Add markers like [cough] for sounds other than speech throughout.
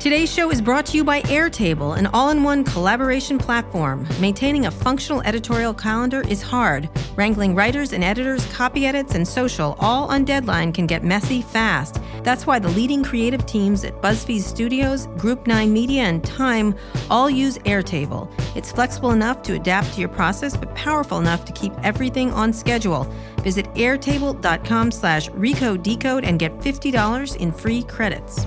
Today's show is brought to you by Airtable, an all in one collaboration platform. Maintaining a functional editorial calendar is hard. Wrangling writers and editors, copy edits, and social all on deadline can get messy fast. That's why the leading creative teams at BuzzFeed Studios, Group 9 Media, and Time all use Airtable. It's flexible enough to adapt to your process, but powerful enough to keep everything on schedule. Visit airtable.com slash recodecode and get $50 in free credits.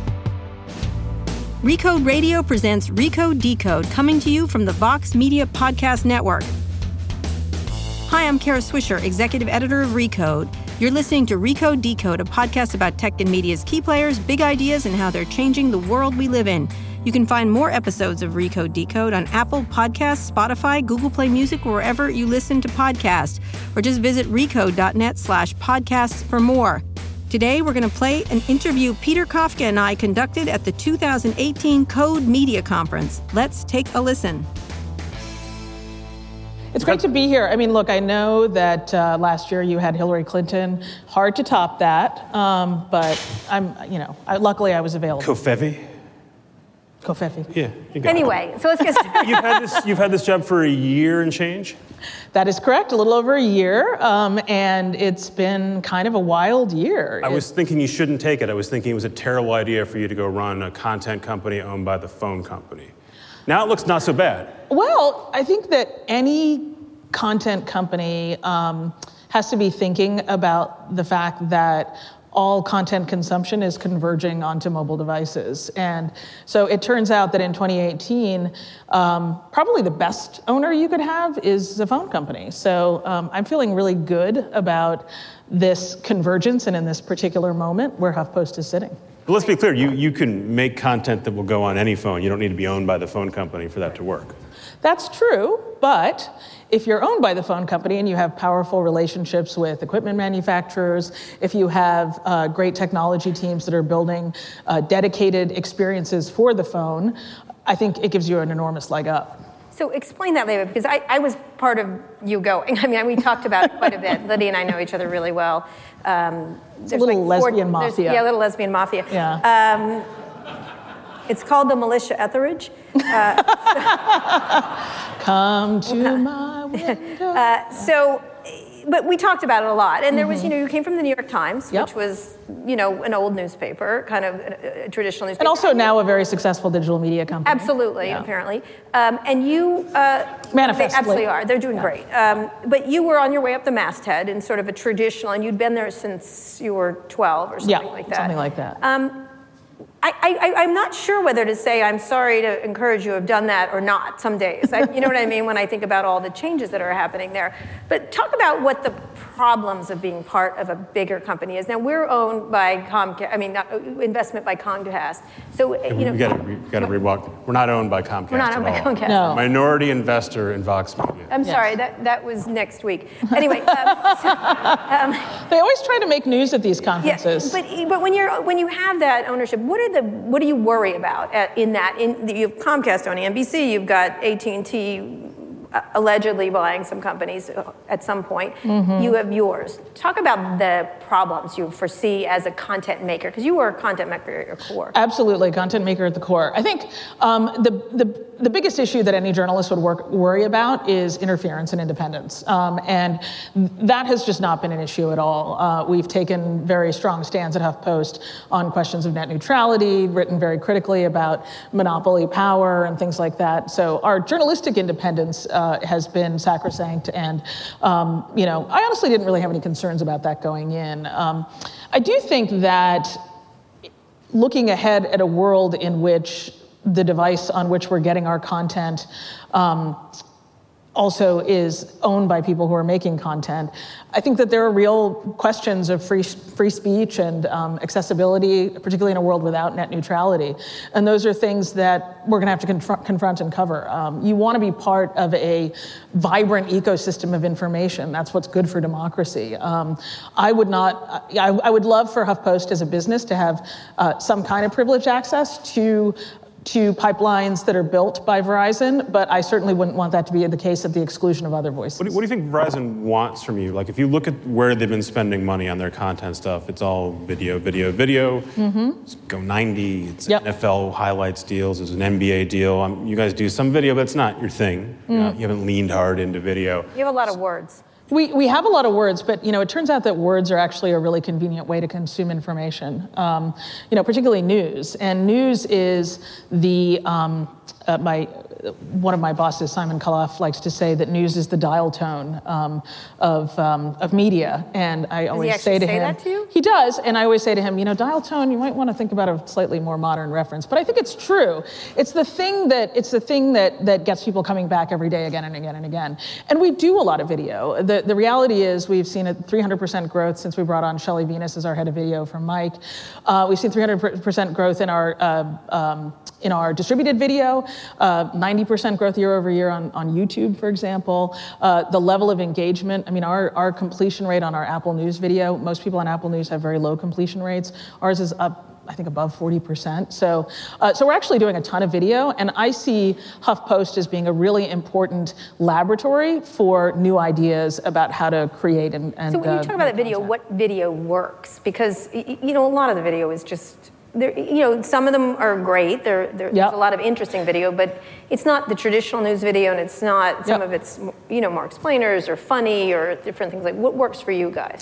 Recode Radio presents Recode Decode, coming to you from the Vox Media Podcast Network. Hi, I'm Kara Swisher, executive editor of Recode. You're listening to Recode Decode, a podcast about tech and media's key players, big ideas, and how they're changing the world we live in. You can find more episodes of Recode Decode on Apple Podcasts, Spotify, Google Play Music, wherever you listen to podcasts, or just visit recode.net slash podcasts for more. Today, we're going to play an interview Peter Kafka and I conducted at the 2018 Code Media Conference. Let's take a listen. It's great to be here. I mean, look, I know that uh, last year you had Hillary Clinton. Hard to top that, um, but I'm, you know, I, luckily I was available. Covfefe? Covfefe. Yeah. You got Anyway, so let's get started. it. You've had this. You've had this job for a year and change. That is correct, a little over a year, um, and it's been kind of a wild year. I It- was thinking you shouldn't take it. I was thinking it was a terrible idea for you to go run a content company owned by the phone company. Now it looks not so bad. Well, I think that any content company um, has to be thinking about the fact that all content consumption is converging onto mobile devices. And so it turns out that in 2018, um, probably the best owner you could have is a phone company. So um, I'm feeling really good about this convergence and in this particular moment where HuffPost is sitting. But let's be clear. You you can make content that will go on any phone. You don't need to be owned by the phone company for that to work. That's true, but if you're owned by the phone company and you have powerful relationships with equipment manufacturers, if you have uh, great technology teams that are building uh, dedicated experiences for the phone, I think it gives you an enormous leg up. So explain that later, because I, I was part of you going. [laughs] I mean, we talked about it quite a bit. Lydia and I know each other really well. Um, a little lesbian there's- mafia. Yeah, a little lesbian mafia. Yeah. Um, it's called the militia Etheridge. [laughs] Come to my. Uh, so, but we talked about it a lot. And there was, you know, you came from the New York Times, Mm-hmm. Yep. which was, you know, an old newspaper, kind of a, a traditional newspaper. and also now a very successful digital media company. Absolutely, Yeah. apparently. Um, and you. Uh, Manifestly. They absolutely are. They're doing great. Um, but you were on your way up the masthead in sort of a traditional, and you'd been there since you were 12 or something Yeah, like that. something like that. Um, I, I, I'm not sure whether to say I'm sorry to encourage you have done that or not some days. I, you know what I mean when I think about all the changes that are happening there. But talk about what the problems of being part of a bigger company is. Now, we're owned by Comcast, I mean, not, uh, investment by Comcast. So, uh, you know. we got to got to rewalk. We're not owned by Comcast. We're not owned by all. Comcast. No. Minority investor in Vox Media. I'm Yes. sorry, that, that was next week. Anyway, um, [laughs] so, um, They always try to make news at these yeah, conferences. but but when you're when you have that ownership, what are the what do you worry about in that? In you have Comcast owning NBC, you've got AT and T allegedly buying some companies at some point. Mm-hmm. You have yours. Talk about the problems you foresee as a content maker, because you were a content maker at your core. Absolutely, content maker at the core. I think um, the, the, the biggest issue that any journalist would work, worry about is interference and independence. Um, and that has just not been an issue at all. Uh, we've taken very strong stands at HuffPost on questions of net neutrality, written very critically about monopoly power and things like that. So our journalistic independence uh, has been sacrosanct. And, um, you know, I honestly didn't really have any concerns about that going in. Um, I do think that looking ahead at a world in which the device on which we're getting our content um, also is owned by people who are making content. I think that there are real questions of free, free speech and um, accessibility, particularly in a world without net neutrality. And those are things that we're going to have to confront, confront and cover. Um, you want to be part of a vibrant ecosystem of information. That's what's good for democracy. Um, I would not, I, I would love for HuffPost as a business to have uh, some kind of privileged access to to pipelines that are built by Verizon, but I certainly wouldn't want that to be the case at the exclusion of other voices. What do, what do, you think Verizon wants from you? Like, if you look at where they've been spending money on their content stuff, it's all video, video, video. Mm-hmm. Go 90. It's yep. NFL highlights deals. It's an NBA deal. Um, you guys do some video, but it's not your thing. Mm. Not, you haven't leaned hard into video. You have a lot of words. We, we have a lot of words, but you know, it turns out that words are actually a really convenient way to consume information. Um, you know, particularly news, and news is the um, uh, my one of my bosses, Simon Khalaf, likes to say that news is the dial tone um, of, um, of media. And I always say to say him, to he does. And I always say to him, you know, dial tone, you might want to think about a slightly more modern reference. But I think it's true. It's the thing that it's the thing that that gets people coming back every day again and again and again. And we do a lot of video. The the reality is we've seen a 300% growth since we brought on Shelley Venus as our head of video from Mic. Uh, we've seen 300% growth in our uh, um, in our distributed video. Uh, 90% growth year over year on, on YouTube, for example. Uh, the level of engagement, I mean, our, our completion rate on our Apple News video, most people on Apple News have very low completion rates. Ours is up I think above 40%. So, uh, so we're actually doing a ton of video, and I see HuffPost as being a really important laboratory for new ideas about how to create and. and so when you uh, talk about that video, what video works? Because you know a lot of the video is just there, you know, some of them are great. There, there, yep. There's a lot of interesting video, but it's not the traditional news video, and it's not some yep. of it's, you know, more explainers or funny or different things. Like, what works for you guys?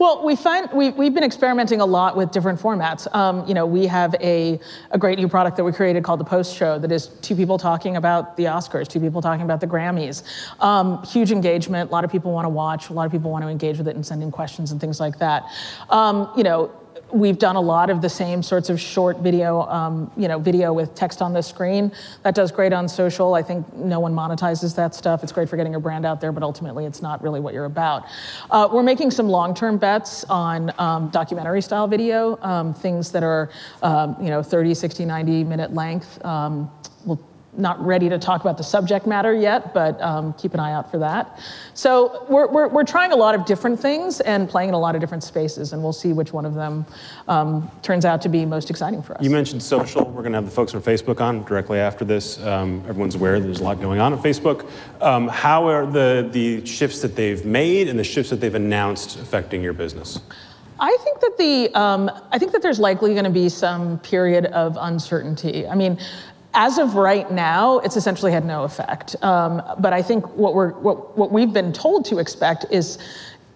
Well, we find we, we've been experimenting a lot with different formats. Um, you know, we have a, a great new product that we created called the Post Show that is two people talking about the Oscars, two people talking about the Grammys. Um, huge engagement. A lot of people want to watch. A lot of people want to engage with it and send in questions and things like that. Um, you know, We've done a lot of the same sorts of short video, um, you know, video with text on the screen. That does great on social. I think no one monetizes that stuff. It's great for getting your brand out there, but ultimately it's not really what you're about. Uh, we're making some long-term bets on um, documentary-style video, um, things that are, um, you know, 30, 60, 90 minute length. Um, we'll not ready to talk about the subject matter yet, but um, keep an eye out for that. So we're, we're, we're, trying a lot of different things and playing in a lot of different spaces, and we'll see which one of them um, turns out to be most exciting for us. You mentioned social. We're going to have the folks from Facebook on directly after this. Um, everyone's aware there's a lot going on at Facebook. Um, how are the, the shifts that they've made and the shifts that they've announced affecting your business? I think that the um, I think that there's likely going to be some period of uncertainty. I mean, as of right now, it's essentially had no effect. Um, but I think what, we're, what, what we've been told to expect is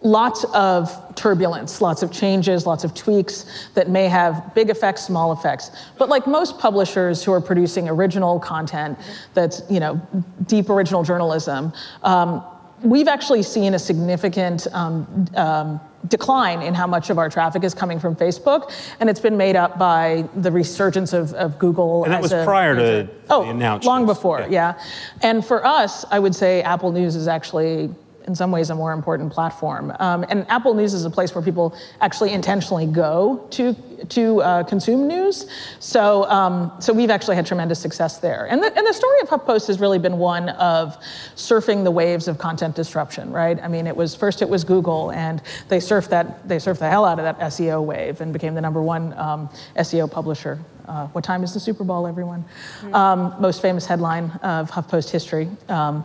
lots of turbulence, lots of changes, lots of tweaks that may have big effects, small effects. But like most publishers who are producing original content that's, you know, deep original journalism, um, we've actually seen a significant um, um, decline in how much of our traffic is coming from Facebook, and it's been made up by the resurgence of, of Google. And that was a, prior to oh, the announcement. long before, yeah. yeah. And for us, I would say Apple News is actually in some ways a more important platform. Um, and Apple News is a place where people actually intentionally go to to uh, consume news. So um, so we've actually had tremendous success there. And the, and the story of HuffPost has really been one of surfing the waves of content disruption, right? I mean, it was first it was Google, and they surfed that they surfed the hell out of that SEO wave and became the number one um, SEO publisher. Uh, what time is the Super Bowl, everyone? Mm-hmm. most famous headline of HuffPost history. Um,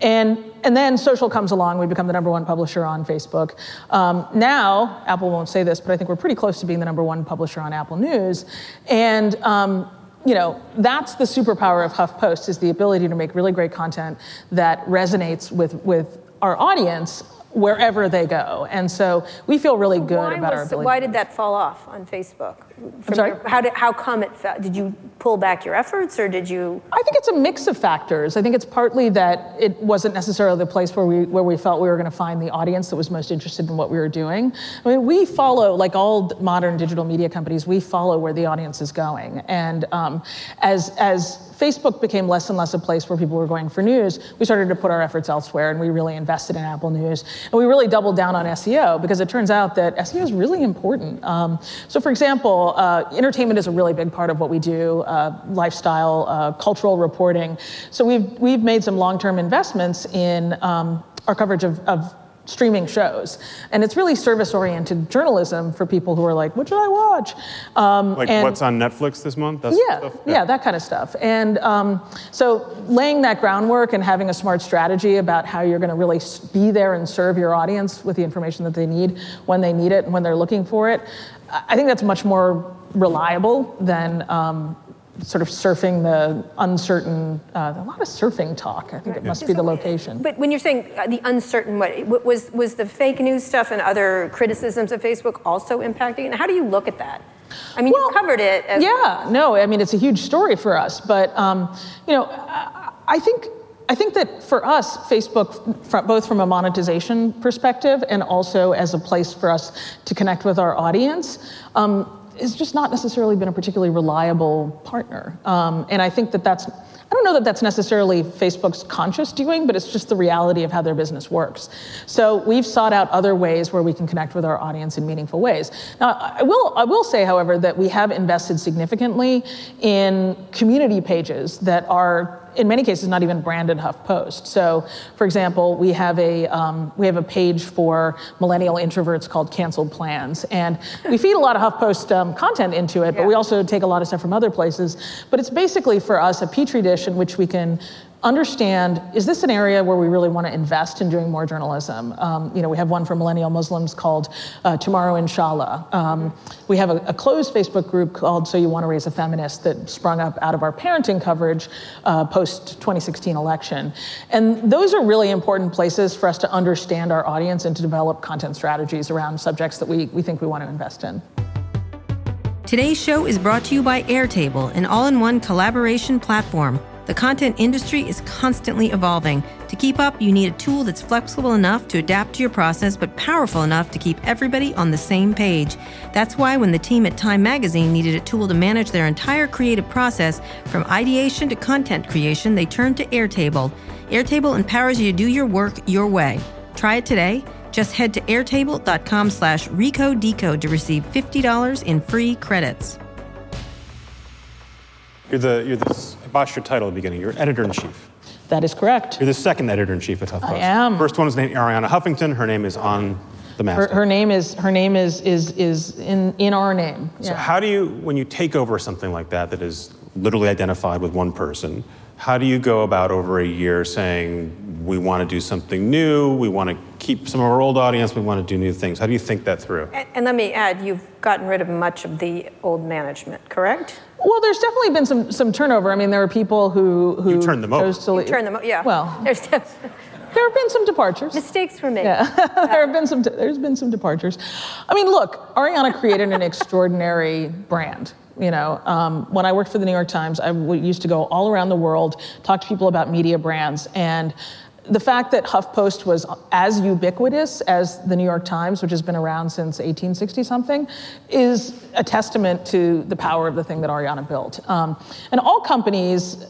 and, and then social comes along, we become the number one publisher on Facebook. Um, now, Apple won't say this, but I think we're pretty close to being the number one publisher on Apple News. And um, you know, that's the superpower of HuffPost is the ability to make really great content that resonates with, with our audience wherever they go. And so we feel really so good about was, our ability. Why did that fall off on Facebook? I'm sorry? Your, how, did, how come it fell? Did you pull back your efforts or did you? I think it's a mix of factors. I think it's partly that it wasn't necessarily the place where we, where we felt we were going to find the audience that was most interested in what we were doing. I mean, we follow, like all modern digital media companies, we follow where the audience is going. And um, as, as Facebook became less and less a place where people were going for news, we started to put our efforts elsewhere and we really invested in Apple News. And we really doubled down on SEO because it turns out that SEO is really important. Um, so, for example, uh, entertainment is a really big part of what we do, uh, lifestyle, uh, cultural reporting. So, we've, we've made some long term investments in um, our coverage of, of streaming shows. And it's really service oriented journalism for people who are like, what should I watch? Um, like what's on Netflix this month? Yeah, yeah, yeah, that kind of stuff. And um, so laying that groundwork and having a smart strategy about how you're going to really be there and serve your audience with the information that they need when they need it and when they're looking for it, I think that's much more reliable than um, sort of surfing the uncertain, uh, a lot of surfing talk. I think it must be the location. But when you're saying uh, the uncertain, what was was the fake news stuff and other criticisms of Facebook also impacting? And how do you look at that? I mean, well, you covered it. yeah, no, I mean it's a huge story for us, but um, you know, I think. I think that for us, Facebook, both from a monetization perspective and also as a place for us to connect with our audience, um, has just not necessarily been a particularly reliable partner. Um, and I think that that's, I don't know that that's necessarily Facebook's conscious doing, but it's just the reality of how their business works. So we've sought out other ways where we can connect with our audience in meaningful ways. Now, I will, I will say, however, that we have invested significantly in community pages that are in many cases not even branded HuffPost. So, for example, we have a um, we have a page for millennial introverts called Canceled Plans, and we feed a lot of HuffPost um, content into it, but yeah. we also take a lot of stuff from other places. But it's basically for us a petri dish in which we can understand is this an area where we really want to invest in doing more journalism? Um, you know, we have one for millennial Muslims called uh, Tomorrow Inshallah. Um, we have a, a, closed Facebook group called So You Want to Raise a Feminist that sprung up out of our parenting coverage uh, post 2016 election. And those are really important places for us to understand our audience and to develop content strategies around subjects that we, we think we want to invest in. Today's show is brought to you by Airtable, an all in one collaboration platform. The content industry is constantly evolving. To keep up, you need a tool that's flexible enough to adapt to your process, but powerful enough to keep everybody on the same page. That's why when the team at Time Magazine needed a tool to manage their entire creative process, from ideation to content creation, they turned to Airtable. Airtable empowers you to do your work your way. Try it today. Just head to airtable.com slash recodecode to receive $50 in free credits. You're the, you're the botched your title at the beginning. You're editor in chief. That is correct. You're the second editor in chief at HuffPost. I am. First one is named Arianna Huffington. Her name is on the masthead. Her, her, name is her name is is is in in our name. So how do you when you take over something like that that is literally identified with one person? How do you go about over a year saying we want to do something new, we want to keep some of our old audience, we want to do new things? How do you think that through? And, and let me add, you've gotten rid of much of the old management, correct? Well, there's definitely been some some turnover. I mean, there are people who who you turned them over. To leave. You turned them, yeah. Well, [laughs] there's. there have been some departures. Mistakes were made. [laughs] Yeah, there have been some. There's been some departures. I mean, look, Arianna created an [laughs] extraordinary brand. You know, um, when I worked for the New York Times, I used to go all around the world, talk to people about media brands, and the fact that HuffPost was as ubiquitous as the New York Times, which has been around since 1860 something, is a testament to the power of the thing that Arianna built. Um, and all companies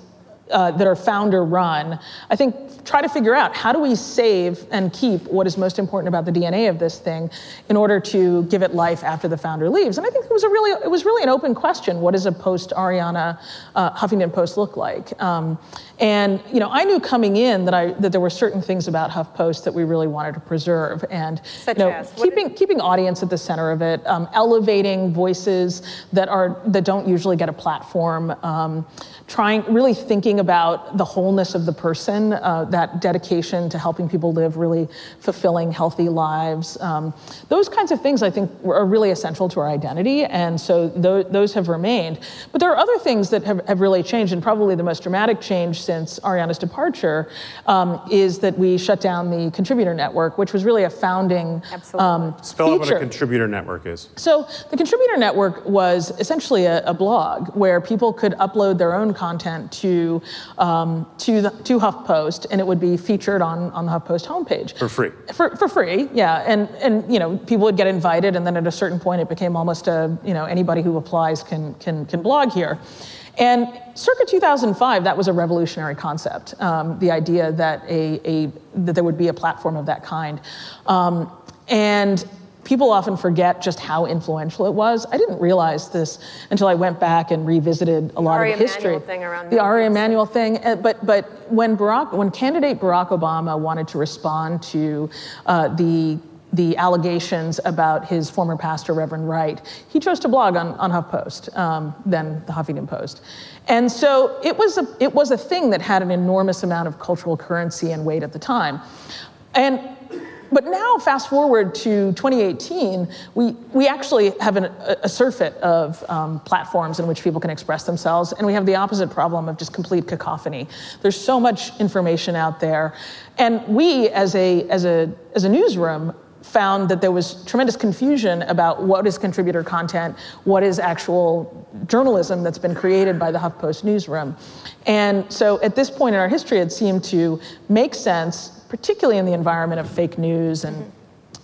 uh, that are founder run, I think try to figure out how do we save and keep what is most important about the DNA of this thing in order to give it life after the founder leaves. And I think it was a really it was really an open question. What does a post Arianna uh, Huffington Post look like? Um, and you know, I knew coming in that I that there were certain things about HuffPost that we really wanted to preserve, and Such you know, as, keeping keeping audience at the center of it, um, elevating voices that are that don't usually get a platform. Um, trying, really thinking about the wholeness of the person, uh, that dedication to helping people live really fulfilling, healthy lives. Um, those kinds of things I think are really essential to our identity, and so th- those have remained. But there are other things that have, have really changed, and probably the most dramatic change since Arianna's departure um, is that we shut down the contributor network, which was really a founding um, Spell out what a contributor network is. So the contributor network was essentially a, a blog where people could upload their own content to um, to the, to HuffPost, and it would be featured on on the HuffPost homepage for free. For, for free, yeah, and and you know people would get invited, and then at a certain point it became almost a you know anybody who applies can can can blog here. And circa 2005, that was a revolutionary concept. Um, the idea that a, a that there would be a platform of that kind, um, and people often forget just how influential it was. I didn't realize this until I went back and revisited a lot Ari of the history. Thing around the Ari. Emanuel thing. Uh, But but when Barack, when candidate Barack Obama wanted to respond to uh, the the allegations about his former pastor, Reverend Wright, he chose to blog on, on HuffPost, um, then the Huffington Post. And so it was, a, it was a thing that had an enormous amount of cultural currency and weight at the time. And but now, fast forward to 2018, we, we actually have an, a, a surfeit of um, platforms in which people can express themselves, and we have the opposite problem of just complete cacophony. There's so much information out there, and we, as a, as a, as a newsroom, found that there was tremendous confusion about what is contributor content, what is actual journalism that's been created by the HuffPost newsroom. And so at this point in our history, it seemed to make sense, particularly in the environment of fake news and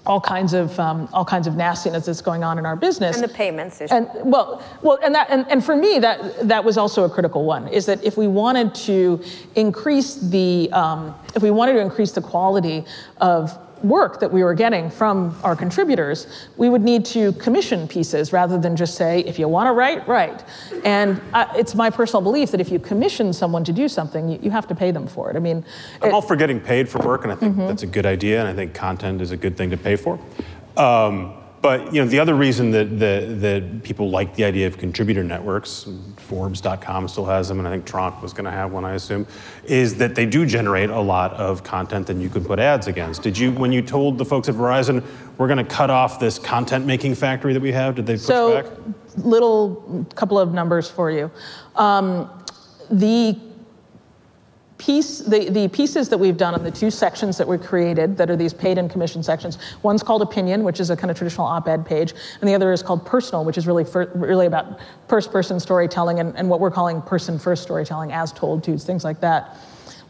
all kinds of um, all kinds of nastiness that's going on in our business. And the payments issue. And well, well, and that, and, and for me, that that was also a critical one. Is that if we wanted to increase the, um, if we wanted to increase the quality of work that we were getting from our contributors, we would need to commission pieces rather than just say, if you want to write, write. And I, it's my personal belief that if you commission someone to do something, you, you have to pay them for it. I mean, I'm all for getting paid for work, and I think that's a good idea, and I think content is a good thing to pay for. Um, but you know, the other reason that, that, that people like the idea of contributor networks, Forbes.com still has them, and I think Tronc was going to have one, I assume, is that they do generate a lot of content that you can put ads against. Did you, when you told the folks at Verizon, we're going to cut off this content-making factory that we have, did they push so, back? little couple of numbers for you. Um, the piece, the, the pieces that we've done in the two sections that we created that are these paid and commission sections, one's called opinion, which is a kind of traditional op-ed page, and the other is called personal, which is really fir- really about first-person storytelling and, and what we're calling person-first storytelling, as told to things like that.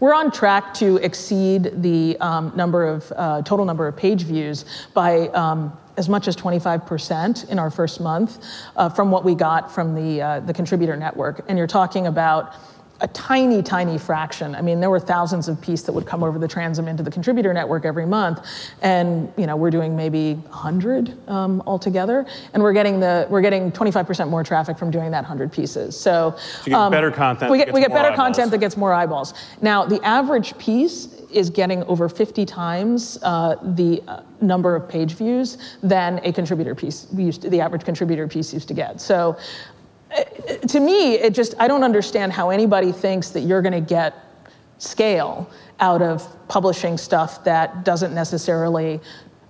We're on track to exceed the um, number of uh, total number of page views by um, as much as 25% in our first month uh, from what we got from the uh, the contributor network. And you're talking about a tiny, tiny fraction. I mean, there were thousands of pieces that would come over the transom into the contributor network every month, and you know we're doing maybe 100 um, altogether, and we're getting the we're getting 25% more traffic from doing that 100 pieces. So, um, get better content We get we get better eyeballs. content that gets more eyeballs. Now, the average piece is getting over 50 times uh, the uh, number of page views than a contributor piece we used to, the average contributor piece used to get. So to me, it just I don't understand how anybody thinks that you're going to get scale out of publishing stuff that doesn't necessarily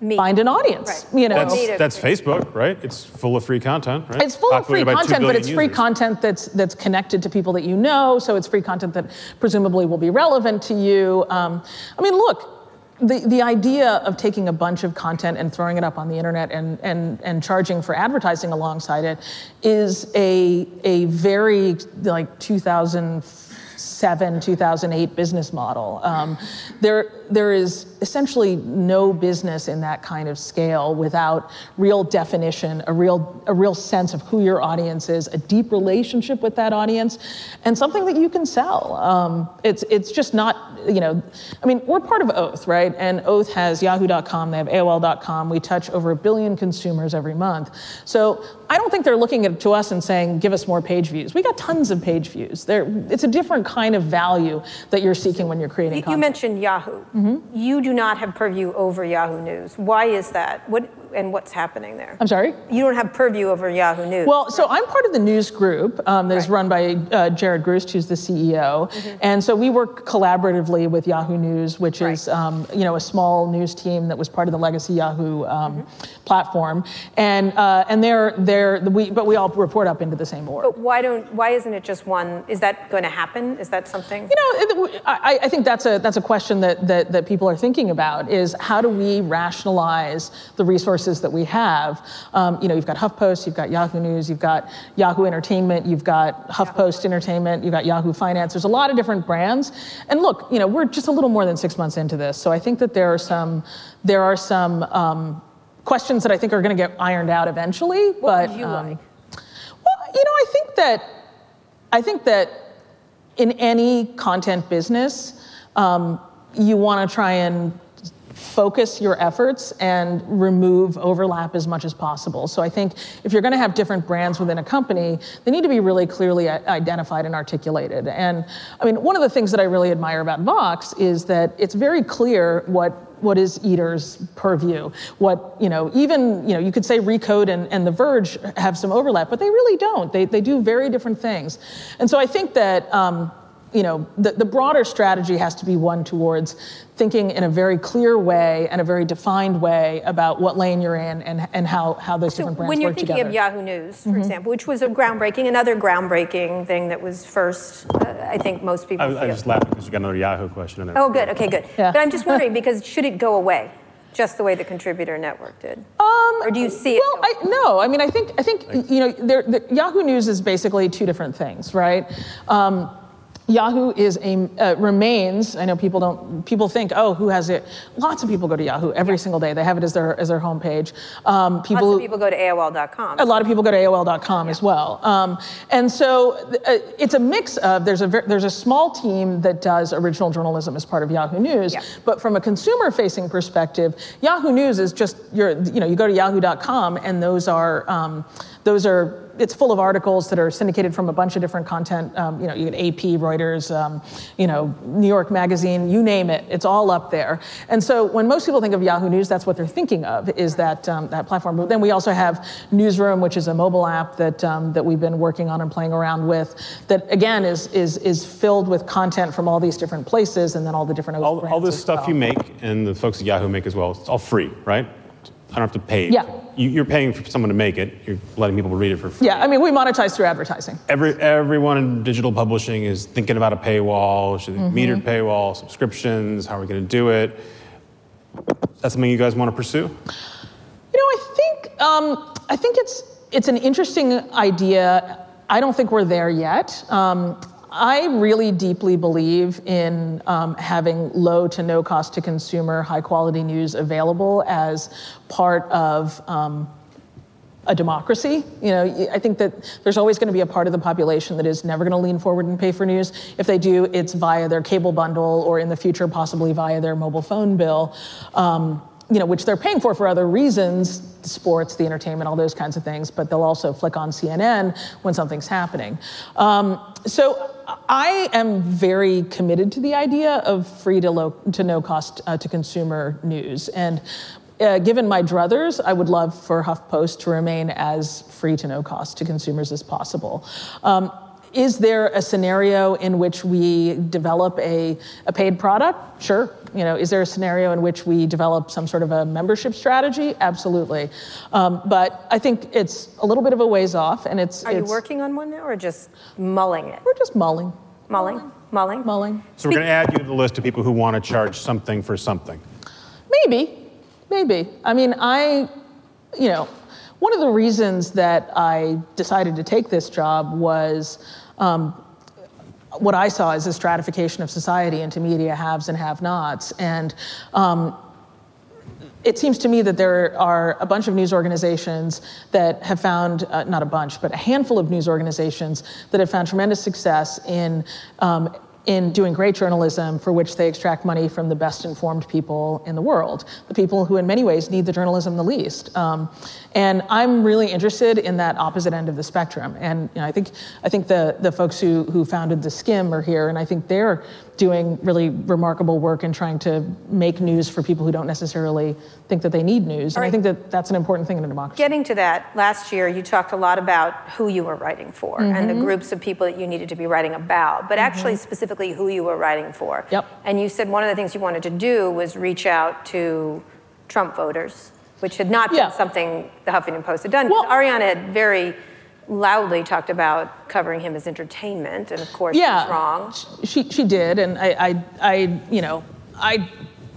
Meet. find an audience. Right. You know, That's, that's Facebook, right? It's full of free content, right? it's full of free Populated by 2 content, but billion it's free users. content that's that's connected to people that you know. So it's free content that presumably will be relevant to you. Um, I mean, look. The, the idea of taking a bunch of content and throwing it up on the internet and, and, and charging for advertising alongside it is a, a very like 2007, 2008 business model. Um, there, there is essentially no business in that kind of scale without real definition, a real, a real sense of who your audience is, a deep relationship with that audience, and something that you can sell. Um, it's, it's just not, you know, I mean, we're part of Oath, right? And Oath has yahoo.com, they have AOL.com. We touch over a billion consumers every month. So I don't think they're looking at, to us and saying, give us more page views. We got tons of page views. They're, it's a different kind of value that you're seeking when you're creating You, you mentioned Yahoo. Mm-hmm. You do not have purview over Yahoo News. Why is that? What and what's happening there? I'm sorry? You don't have purview over Yahoo News. Well, so I'm part of the news group um, that is Right. run by uh, Jared Grusd, who's the CEO, Mm-hmm. and so we work collaboratively with Yahoo News, which is um, you know a small news team that was part of the legacy Yahoo um, Mm-hmm. platform, and uh, and they're they're we but we all report up into the same org. but why don't? Why isn't it just one? Is that going to happen? Is that something? You know, I, I think that's a that's a question that, that that people are thinking about is how do we rationalize the resources that we have? Um, you know, you've got HuffPost, you've got Yahoo News, you've got Yahoo Entertainment, you've got HuffPost Entertainment, you've got Yahoo Finance. There's a lot of different brands, and look, you know, we're just a little more than six months into this, so I think that there are some there are some. Um, Questions that I think are going to get ironed out eventually, What but would you um, like? well, you know, I think that I think that in any content business, um, you want to try and focus your efforts and remove overlap as much as possible. So I think if you're going to have different brands within a company, they need to be really clearly identified and articulated. And I mean, one of the things that I really admire about Vox is that it's very clear what what is eater's purview what you know even you know you could say recode and, and the verge have some overlap but they really don't they, they do very different things and so i think that um, you know, the, the broader strategy has to be one towards thinking in a very clear way and a very defined way about what lane you're in and, and how, how those so different brands work together. when you're thinking together. of Yahoo News, for mm-hmm. example, which was a groundbreaking, another groundbreaking thing that was first, uh, I think most people. I, I just laughing because you got another Yahoo question in there. Oh, good. Okay, good. Yeah. But I'm just wondering because should it go away? just the way the contributor network did? [laughs] Um, or do you see it? Well, I, no. I mean, I think I think you know, the Yahoo News is basically two different things, right? Um, Yahoo is a uh, remains. I know people don't. People think, oh, who has it? Lots of people go to Yahoo every yeah. single day. They have it as their as their homepage. Um, people, Lots of people go to AOL.com. A lot of people go to AOL.com yeah. as well. Um, and so uh, it's a mix of. There's a there's a small team that does original journalism as part of Yahoo News. Yeah. But from a consumer-facing perspective, Yahoo News is just your. You know, you go to Yahoo.com, and those are um, those are it's full of articles that are syndicated from a bunch of different content. Um, you know, you get AP, Reuters, um, you know, New York Magazine, you name it. It's all up there. And so when most people think of Yahoo News, that's what they're thinking of is that um, that platform. But then we also have Newsroom, which is a mobile app that um, that we've been working on and playing around with. That again is is is filled with content from all these different places, and then all the different all, all this stuff well. you make and the folks at Yahoo make as well. It's all free, right? I don't have to pay. Yeah. You, are paying for someone to make it. You're letting people read it for free. Yeah, I mean, we monetize through advertising. Every everyone in digital publishing is thinking about a paywall, should mm-hmm. metered paywall, subscriptions. How are we going to do it? Is that something you guys want to pursue? You know, I think um, I think it's it's an interesting idea. I don't think we're there yet. Um, I really deeply believe in um, having low to no cost to consumer, high quality news available as part of um, a democracy. You know, I think that there's always going to be a part of the population that is never going to lean forward and pay for news. If they do, it's via their cable bundle or in the future, possibly via their mobile phone bill. Um, you know, which they're paying for for other reasons, sports, the entertainment, all those kinds of things, but they'll also flick on CNN when something's happening. Um, so I am very committed to the idea of free to, low, to no cost uh, to consumer news. And uh, given my druthers, I would love for HuffPost to remain as free to no cost to consumers as possible. Um, is there a scenario in which we develop a, a paid product? Sure. You know, is there a scenario in which we develop some sort of a membership strategy? Absolutely. Um, but I think it's a little bit of a ways off, and it's. Are it's, you working on one now, or just mulling it? We're just mulling. Mulling. Mulling. Mulling. So we're going to add you to the list of people who want to charge something for something. Maybe. Maybe. I mean, I, you know, one of the reasons that I decided to take this job was um, what I saw is a stratification of society into media haves and have nots. And um, it seems to me that there are a bunch of news organizations that have found, uh, not a bunch, but a handful of news organizations that have found tremendous success in um, in doing great journalism for which they extract money from the best informed people in the world, the people who, in many ways, need the journalism the least. Um, and I'm really interested in that opposite end of the spectrum. And you know, I think I think the the folks who who founded the Skimm are here, and I think they're doing really remarkable work in trying to make news for people who don't necessarily think that they need news. And right. I think that that's an important thing in a democracy. Getting to that, last year you talked a lot about who you were writing for mm-hmm. and the mm-hmm. groups of people that you needed to be writing about, but mm-hmm. actually specifically who you were writing for. Yep. And you said one of the things you wanted to do was reach out to Trump voters, which had not been yeah. something the Huffington Post had done. Well, Arianna had very loudly talked about covering him as entertainment, and of course, yeah, wrong. She she did, and I I, I you know I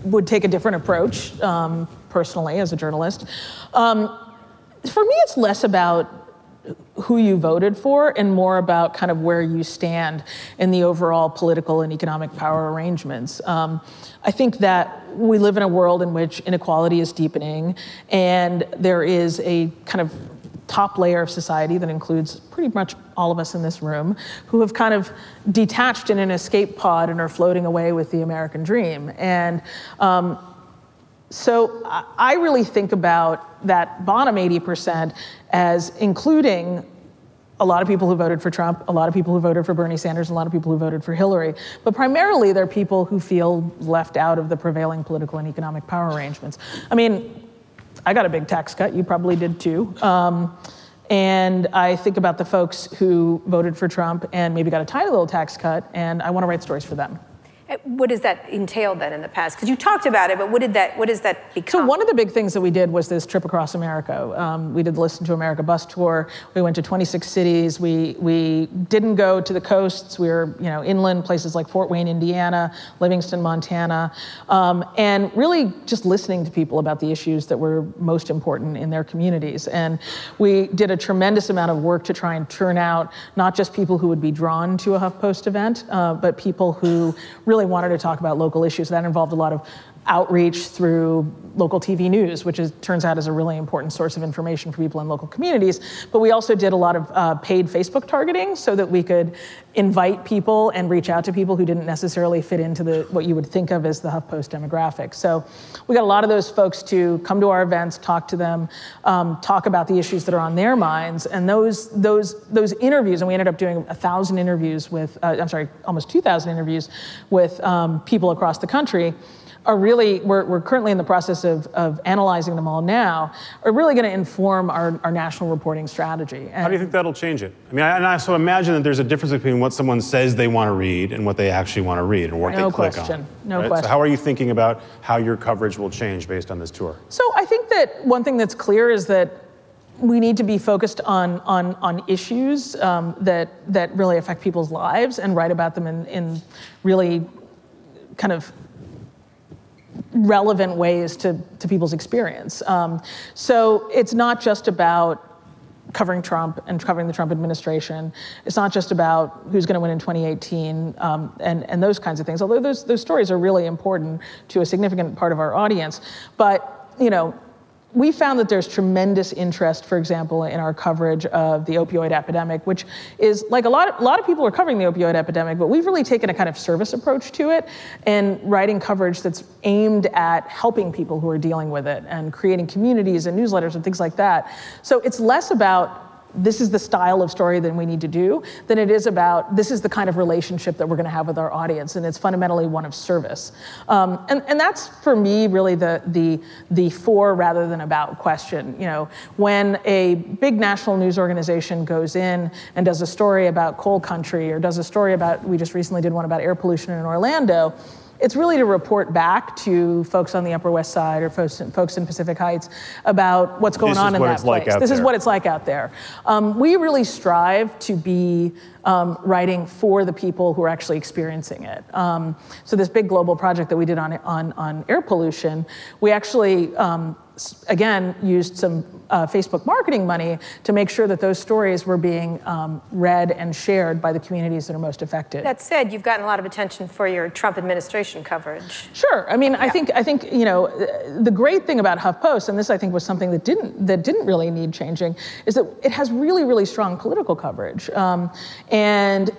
would take a different approach um, personally as a journalist. Um, for me, it's less about who you voted for and more about kind of where you stand in the overall political and economic power arrangements. Um, I think that we live in a world in which inequality is deepening and there is a kind of top layer of society that includes pretty much all of us in this room who have kind of detached in an escape pod and are floating away with the American dream. And um, so I really think about that bottom 80% as including a lot of people who voted for Trump, a lot of people who voted for Bernie Sanders, a lot of people who voted for Hillary. But primarily, they're people who feel left out of the prevailing political and economic power arrangements. I mean, I got a big tax cut. You probably did too. Um, and I think about the folks who voted for Trump and maybe got a tiny little tax cut, and I want to write stories for them. What does that entail then in the past? Because you talked about it, but what did that? What does that become? So one of the big things that we did was this trip across America. Um, we did the Listen to America bus tour. We went to 26 cities. We we didn't go to the coasts. We were you know inland places like Fort Wayne, Indiana, Livingston, Montana, um, and really just listening to people about the issues that were most important in their communities. And we did a tremendous amount of work to try and turn out not just people who would be drawn to a HuffPost event, uh, but people who really really wanted to talk about local issues. That involved a lot of outreach through local TV news, which is, turns out is a really important source of information for people in local communities. But we also did a lot of uh, paid Facebook targeting so that we could invite people and reach out to people who didn't necessarily fit into the what you would think of as the HuffPost demographic. So we got a lot of those folks to come to our events, talk to them, um, talk about the issues that are on their minds, and those those those interviews. And we ended up doing a thousand interviews with, uh, I'm sorry, almost two thousand interviews with um, people across the country are really, we're, we're currently in the process of, of analyzing them all now, are really going to inform our, our national reporting strategy. And How do you think that'll change it? I mean, I, and I so imagine that there's a difference between what someone says they want to read and what they actually want to read and what no they click question. on. No right? question. So how are you thinking about how your coverage will change based on this tour? So I think that one thing that's clear is that we need to be focused on on on issues um, that that really affect people's lives and write about them in in really kind of relevant ways to, to people's experience. Um, so it's not just about covering Trump and covering the Trump administration. It's not just about who's going to win in 2018 um, and, and those kinds of things, although those, those stories are really important to a significant part of our audience. But, you know, we found that there's tremendous interest, for example, in our coverage of the opioid epidemic, which is like a lot of, a lot of people are covering the opioid epidemic, but we've really taken a kind of service approach to it and writing coverage that's aimed at helping people who are dealing with it and creating communities and newsletters and things like that. So it's less about this is the style of story that we need to do than it is about this is the kind of relationship that we're going to have with our audience and it's fundamentally one of service. Um, and, and that's for me really the, the, the for rather than about question. You know when a big national news organization goes in and does a story about coal country or does a story about we just recently did one about air pollution in orlando it's really to report back to folks on the Upper West Side or folks in, folks in Pacific Heights about what's going this on in that place. Like this there. is what it's like out there. Um, we really strive to be um, writing for the people who are actually experiencing it. Um, so this big global project that we did on on, on air pollution, we actually um, again, used some uh, Facebook marketing money to make sure that those stories were being um, read and shared by the communities that are most affected. That said, you've gotten a lot of attention for your Trump administration coverage. Sure. I mean, yeah. I think I think you know the great thing about HuffPost, and this I think was something that didn't that didn't really need changing, is that it has really really strong political coverage, um, and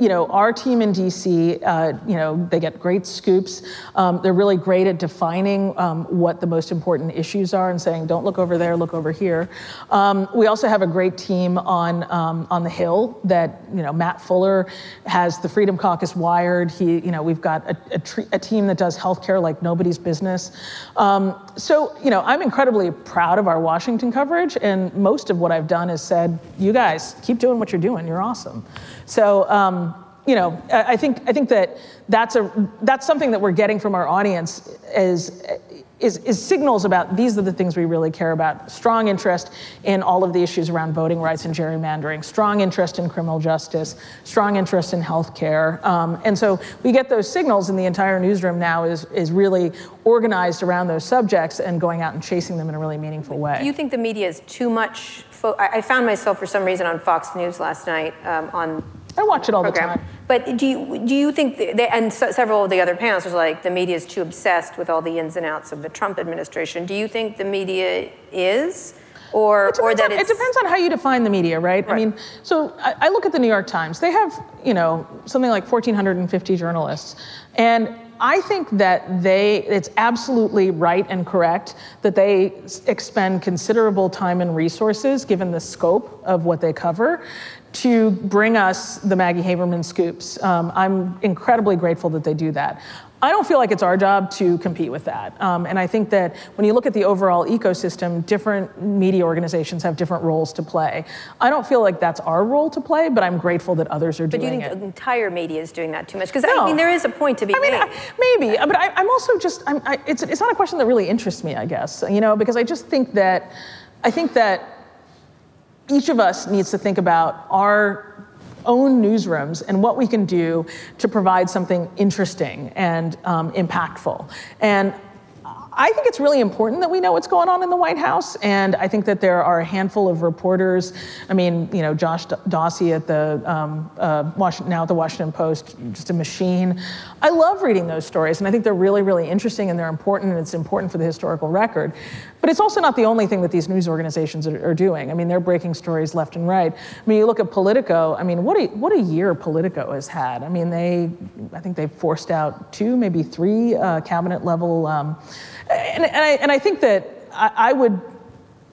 you know, our team in DC, uh, you know, they get great scoops. Um, they're really great at defining um, what the most important issues are and saying, don't look over there, look over here. Um, we also have a great team on um, on the Hill that, you know, Matt Fuller has the Freedom Caucus wired. He, you know, we've got a, a, a team that does healthcare like nobody's business. Um, so, you know, I'm incredibly proud of our Washington coverage, and most of what I've done is said, you guys keep doing what you're doing. You're awesome. So, um, you know, I think I think that that's a that's something that we're getting from our audience is is, is signals about these are the things we really care about. Strong interest in all of the issues around voting rights and gerrymandering, strong interest in criminal justice, strong interest in healthcare. Um, and so we get those signals, and the entire newsroom now is, is really organized around those subjects and going out and chasing them in a really meaningful way. Do you think the media is too much? Fo- I found myself, for some reason, on Fox News last night um, on I watch it all program. the time. But do you do you think that, and so, several of the other panels are like the media is too obsessed with all the ins and outs of the Trump administration? Do you think the media is? Or, or that on, it depends on how you define the media, right? right. I mean, so I, I look at the New York Times. They have, you know, something like 1,450 journalists, and I think that they, it's absolutely right and correct that they expend considerable time and resources, given the scope of what they cover, to bring us the Maggie Haberman scoops. Um, I'm incredibly grateful that they do that. I don't feel like it's our job to compete with that. Um, and I think that when you look at the overall ecosystem, different media organizations have different roles to play. I don't feel like that's our role to play, but I'm grateful that others are but doing it. But you think the entire media is doing that too much? Because no. I mean, there is a point to be I mean, made. I, maybe, but I, am also just, I'm, I, it's, it's not a question that really interests me, I guess, you know, because I just think that, I think that each of us needs to think about our own newsrooms and what we can do to provide something interesting and um, impactful. And I think it's really important that we know what's going on in the White House, and I think that there are a handful of reporters. I mean, you know, Josh Dawsey at the um, uh, Washington, now at the Washington Post, just a machine. I love reading those stories, and I think they're really, really interesting, and they're important, and it's important for the historical record. But it's also not the only thing that these news organizations are, are doing. I mean, they're breaking stories left and right. I mean, you look at Politico. I mean, what a what a year Politico has had. I mean, they, I think they forced out two, maybe three uh, cabinet level. Um, and, and, I, and I think that I, I would,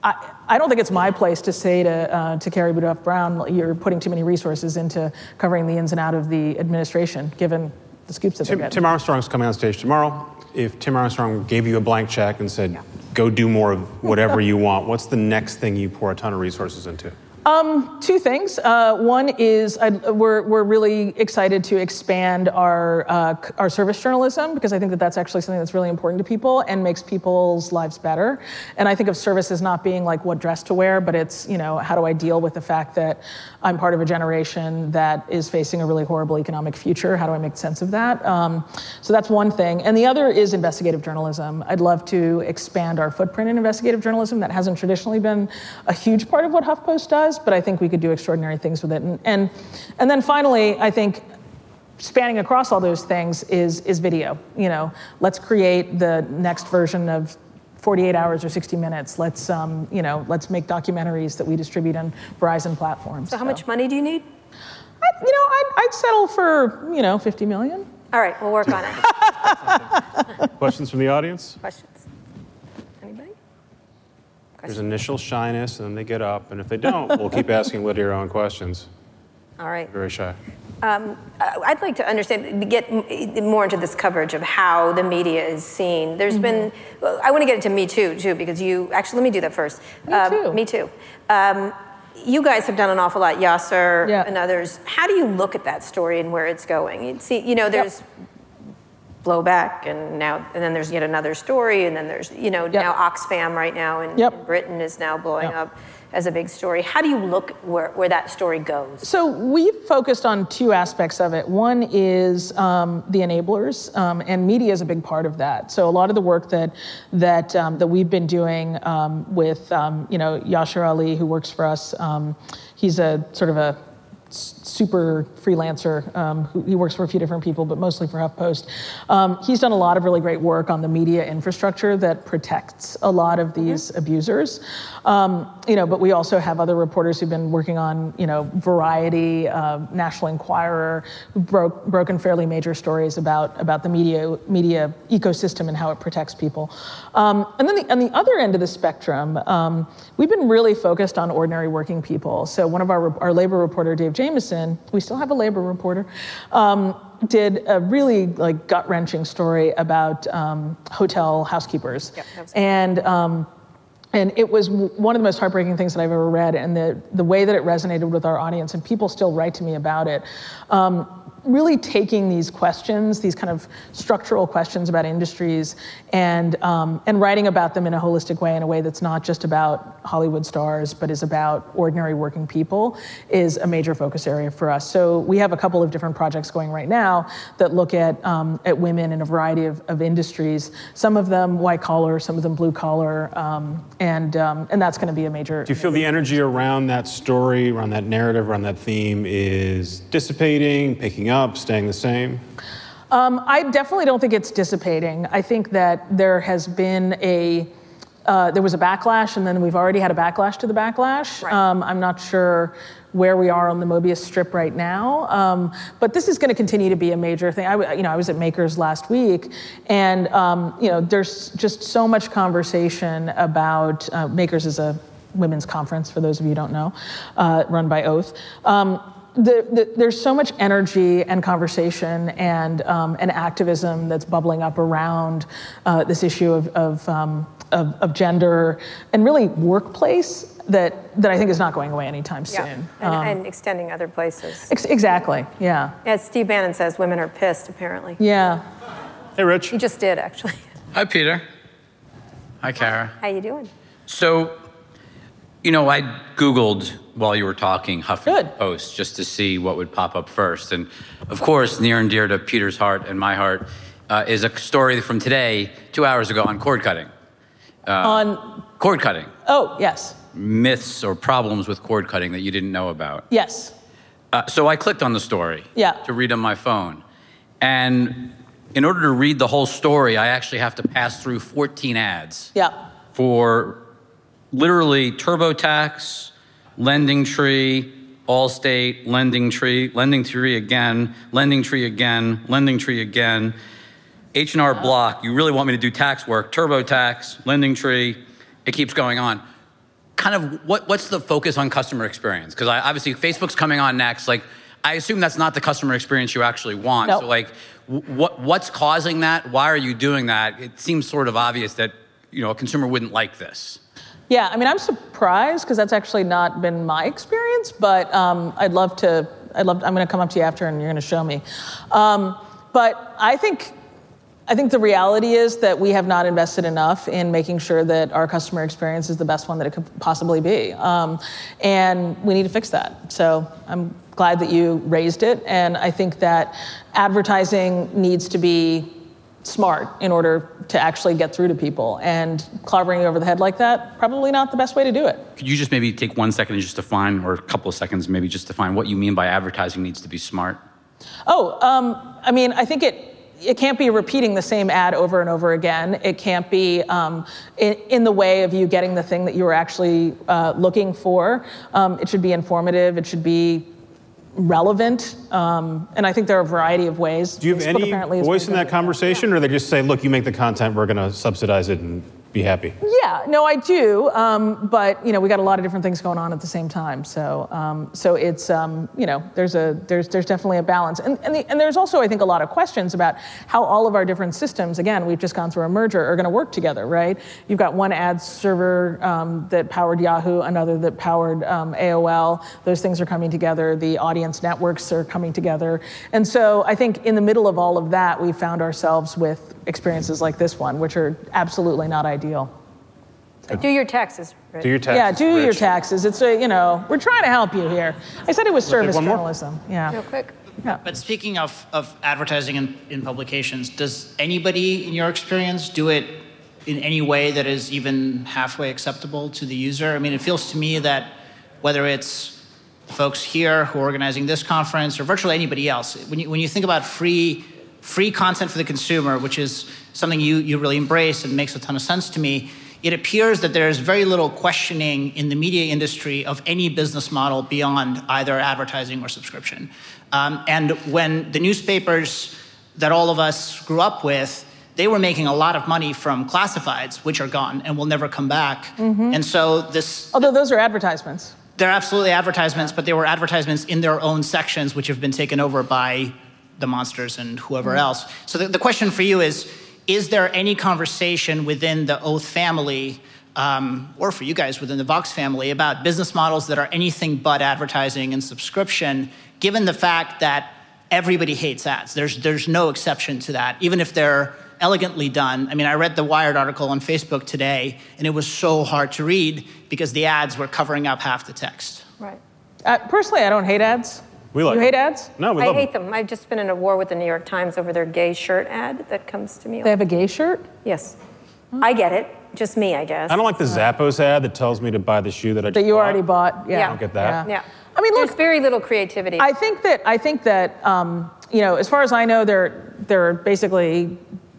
I, I, don't think it's my place to say to, uh, to Carrie Budoff Brown, you're putting too many resources into covering the ins and out of the administration, given the scoops that Tim, they're getting. Tim Armstrong's coming on stage tomorrow. If Tim Armstrong gave you a blank check and said, yeah. go do more of whatever you want, what's the next thing you pour a ton of resources into? Um, two things. Uh, one is we're, we're really excited to expand our, uh, our service journalism because I think that that's actually something that's really important to people and makes people's lives better. And I think of service as not being like what dress to wear, but it's, you know, how do I deal with the fact that I'm part of a generation that is facing a really horrible economic future? How do I make sense of that? Um, so that's one thing. And the other is investigative journalism. I'd love to expand our footprint in investigative journalism. That hasn't traditionally been a huge part of what HuffPost does but I think we could do extraordinary things with it. And, and, and then finally, I think spanning across all those things is, is video. You know, let's create the next version of 48 hours or 60 minutes. Let's, um, you know, let's make documentaries that we distribute on Verizon platforms. So, how so. much money do you need? I, you know, I'd, I'd settle for, you know, 50 million. All right, we'll work on it. [laughs] Questions from the audience? Questions? There's initial shyness, and then they get up, and if they don't, we'll keep asking Lydia your own questions. [laughs] All right. Very shy. Um, I'd like to understand, get more into this coverage of how the media is seen. There's mm-hmm. been, well, I want to get into Me Too, too, because you, actually, let me do that first. Me um, Too. Me Too. Um, you guys have done an awful lot, Yashar yeah. and others. How do you look at that story and where it's going? You see, you know, there's yep blowback and now and then there's yet another story and then there's you know yep. now oxfam right now in, yep. in britain is now blowing yep. up as a big story how do you look where, where that story goes so we focused on two aspects of it one is um, the enablers um, and media is a big part of that so a lot of the work that that um, that we've been doing um, with um, you know yashar ali who works for us um, he's a sort of a super freelancer. Um, who, he works for a few different people, but mostly for HuffPost. Um, he's done a lot of really great work on the media infrastructure that protects a lot of these mm-hmm. abusers. Um, you know, but we also have other reporters who've been working on, you know, Variety, uh, National Enquirer, who broke broken fairly major stories about about the media media ecosystem and how it protects people. Um, and then the, on the other end of the spectrum, um, we've been really focused on ordinary working people. So one of our our labor reporter, Dave Jamieson, we still have a labor reporter, um, did a really like gut wrenching story about um, hotel housekeepers, and. Um, and it was one of the most heartbreaking things that I've ever read, and the, the way that it resonated with our audience, and people still write to me about it. Really taking these questions, these kind of structural questions about industries, and um, and writing about them in a holistic way, in a way that's not just about Hollywood stars, but is about ordinary working people, is a major focus area for us. So we have a couple of different projects going right now that look at um, at women in a variety of, of industries. Some of them white collar, some of them blue collar, um, and um, and that's going to be a major. Do you feel the energy around that story, around that narrative, around that theme is dissipating, picking up? up, staying the same? Um, I definitely don't think it's dissipating. I think that there has been a uh, there was a backlash, and then we've already had a backlash to the backlash. Right. Um, I'm not sure where we are on the Mobius strip right now, um, but this is going to continue to be a major thing. I, w- you know, I was at Makers last week, and um, you know, there's just so much conversation about uh, Makers is a women's conference for those of you who don't know, uh, run by Oath. The, the, there's so much energy and conversation and, um, and activism that's bubbling up around uh, this issue of, of, um, of, of gender and really workplace that, that I think is not going away anytime Yeah, soon. and, Um, and extending other places. ex- exactly, yeah. As Steve Bannon says, women are pissed, apparently. Yeah. Hey, Rich. He just did, actually. Hi, Peter. Hi, Kara. How you doing? So, you know, I Googled while you were talking Huffington Good. Post just to see what would pop up first. And of course, near and dear to Peter's heart and my heart uh, is a story from today, two hours ago, on cord cutting. On, Cord cutting. oh, yes, Myths or problems with cord cutting that you didn't know about. yes. Uh, so I clicked on the story Yeah. to read on my phone. And in order to read the whole story, I actually have to pass through 14 ads. Yeah. for literally TurboTax, Lending Tree, Allstate, Lending Tree, Lending Tree again, Lending Tree again, Lending Tree again, H&R Block. You really want me to do tax work? TurboTax, Lending Tree. It keeps going on. Kind of what, what's the focus on customer experience? Because obviously Facebook's coming on next. Like, I assume that's not the customer experience you actually want. No. So, like, what what's causing that? Why are you doing that? It seems sort of obvious that you know a consumer wouldn't like this. Yeah, I mean, I'm surprised because that's actually not been my experience, but um, I'd love to. I'd love. I'm going to come up to you after, and you're going to show me. Um, but I think, I think the reality is that we have not invested enough in making sure that our customer experience is the best one that it could possibly be, um, and we need to fix that. So I'm glad that you raised it, and I think that advertising needs to be smart in order to actually get through to people. And clobbering you over the head like that, probably not the best way to do it. Could you just maybe take one second and just define, or a couple of seconds maybe, just define what you mean by advertising needs to be smart? Oh, um, I mean, I think it. It can't be repeating the same ad over and over again. It can't be um, in, in the way of you getting the thing that you were actually uh, looking for. Um, it should be informative. It should be relevant. Um, and I think there are a variety of ways. Do you have Facebook any voice in that conversation, or they just say, look, you make the content, we're going to subsidize it and be happy? Yeah, no, I do, um, but you know, we got a lot of different things going on at the same time. So, um, so it's um, you know, there's a there's there's definitely a balance, and and, the, and there's also I think a lot of questions about how all of our different systems. Again, we've just gone through a merger, are going to work together, right? You've got one ad server um, that powered Yahoo, another that powered um, AOL. Those things are coming together. The audience networks are coming together, and so I think in the middle of all of that, we found ourselves with experiences like this one, which are absolutely not ideal. Do your taxes, Rich. Do your taxes. Yeah, do your taxes. It's a, you know, we're trying to help you here. I said it was service one more? journalism. Yeah. Real quick. yeah. But speaking of, of advertising in, in publications, does anybody in your experience do it in any way that is even halfway acceptable to the user? I mean, it feels to me that whether it's folks here who are organizing this conference or virtually anybody else, when you, when you think about free, free content for the consumer, which is something you, you really embrace and makes a ton of sense to me, it appears that there's very little questioning in the media industry of any business model beyond either advertising or subscription. Um, and when the newspapers that all of us grew up with, they were making a lot of money from classifieds, which are gone and will never come back. And so this Although those are advertisements. they're absolutely advertisements, but they were advertisements in their own sections, which have been taken over by the monsters and whoever else. So the, the question for you is Is there any conversation within the Oath family, um, or for you guys within the Vox family, about business models that are anything but advertising and subscription, given the fact that everybody hates ads? There's, there's no exception to that, even if they're elegantly done. I mean, I read the Wired article on Facebook today, and it was so hard to read because the ads were covering up half the text. Right. Uh, personally, I don't hate ads. We like you them. hate ads? No, we I love hate them. them. I've just been in a war with the New York Times over their gay shirt ad that comes to me. They have a gay shirt? yes. I get it. Just me, I guess. I don't like the Zappos ad that tells me to buy the shoe that I just That you bought. already bought? Yeah. Yeah. I don't get that. Yeah. I mean, There's look, very little creativity. I think that I think that um, you know, as far as I know, there there are basically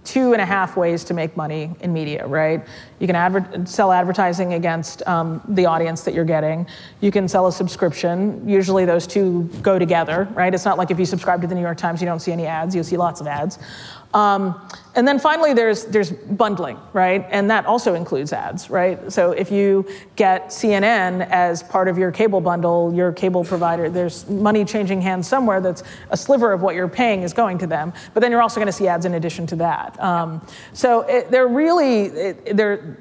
two and a half ways to make money in media, right? You can adver- sell advertising against um, the audience that you're getting. You can sell a subscription. Usually those two go together, right? It's not like if you subscribe to the New York Times, you don't see any ads. You'll see lots of ads. Um, and then finally, there's, there's bundling, right? And that also includes ads, right? So if you get CNN as part of your cable bundle, your cable provider, there's money changing hands somewhere that's a sliver of what you're paying is going to them. But then you're also going to see ads in addition to that. Um, so it, they're really, it, they're,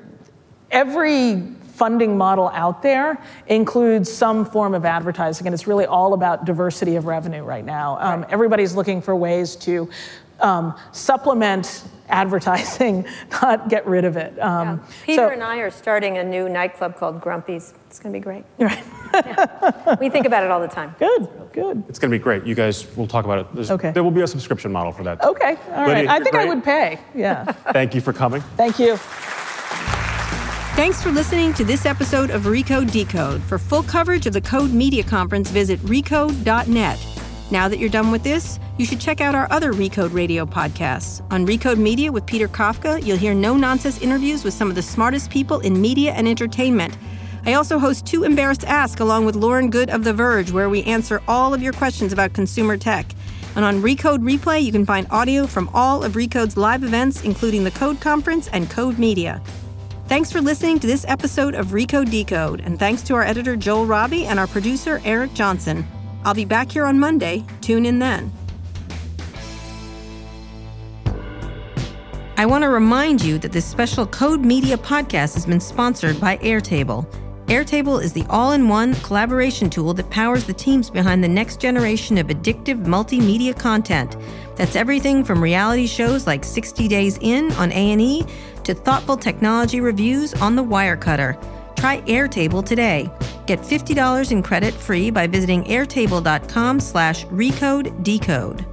every funding model out there includes some form of advertising, and it's really all about diversity of revenue right now. Um, right. Everybody's looking for ways to um, supplement advertising, [laughs] not get rid of it. Um, yeah. Peter so, and I are starting a new nightclub called Grumpy's. It's going to be great. [laughs] Right. yeah. We think about it all the time. Good, good. It's going to be great. You guys will talk about it. There's, okay. There will be a subscription model for that. Okay, all right. Lydia, I think great. I would pay. Yeah. [laughs] Thank you for coming. Thank you. Thanks for listening to this episode of Recode Decode. For full coverage of the Code Media Conference, visit recode.net. Now that you're done with this, you should check out our other Recode Radio podcasts. On Recode Media with Peter Kafka, you'll hear no nonsense interviews with some of the smartest people in media and entertainment. I also host Too Embarrassed to Ask along with Lauren Goode of The Verge, where we answer all of your questions about consumer tech. And on Recode Replay, you can find audio from all of Recode's live events, including the Code Conference and Code Media. Thanks for listening to this episode of Recode Decode, and thanks to our editor Joel Robbie and our producer Eric Johnson. I'll be back here on Monday. Tune in then. I want to remind you that this special Code Media podcast has been sponsored by Airtable. Airtable is the all in one collaboration tool that powers the teams behind the next generation of addictive multimedia content. That's everything from reality shows like 60 Days In on A&E to thoughtful technology reviews on The Wirecutter. Try Airtable today. Get $50 in credit free by visiting airtable.com slash recode decode.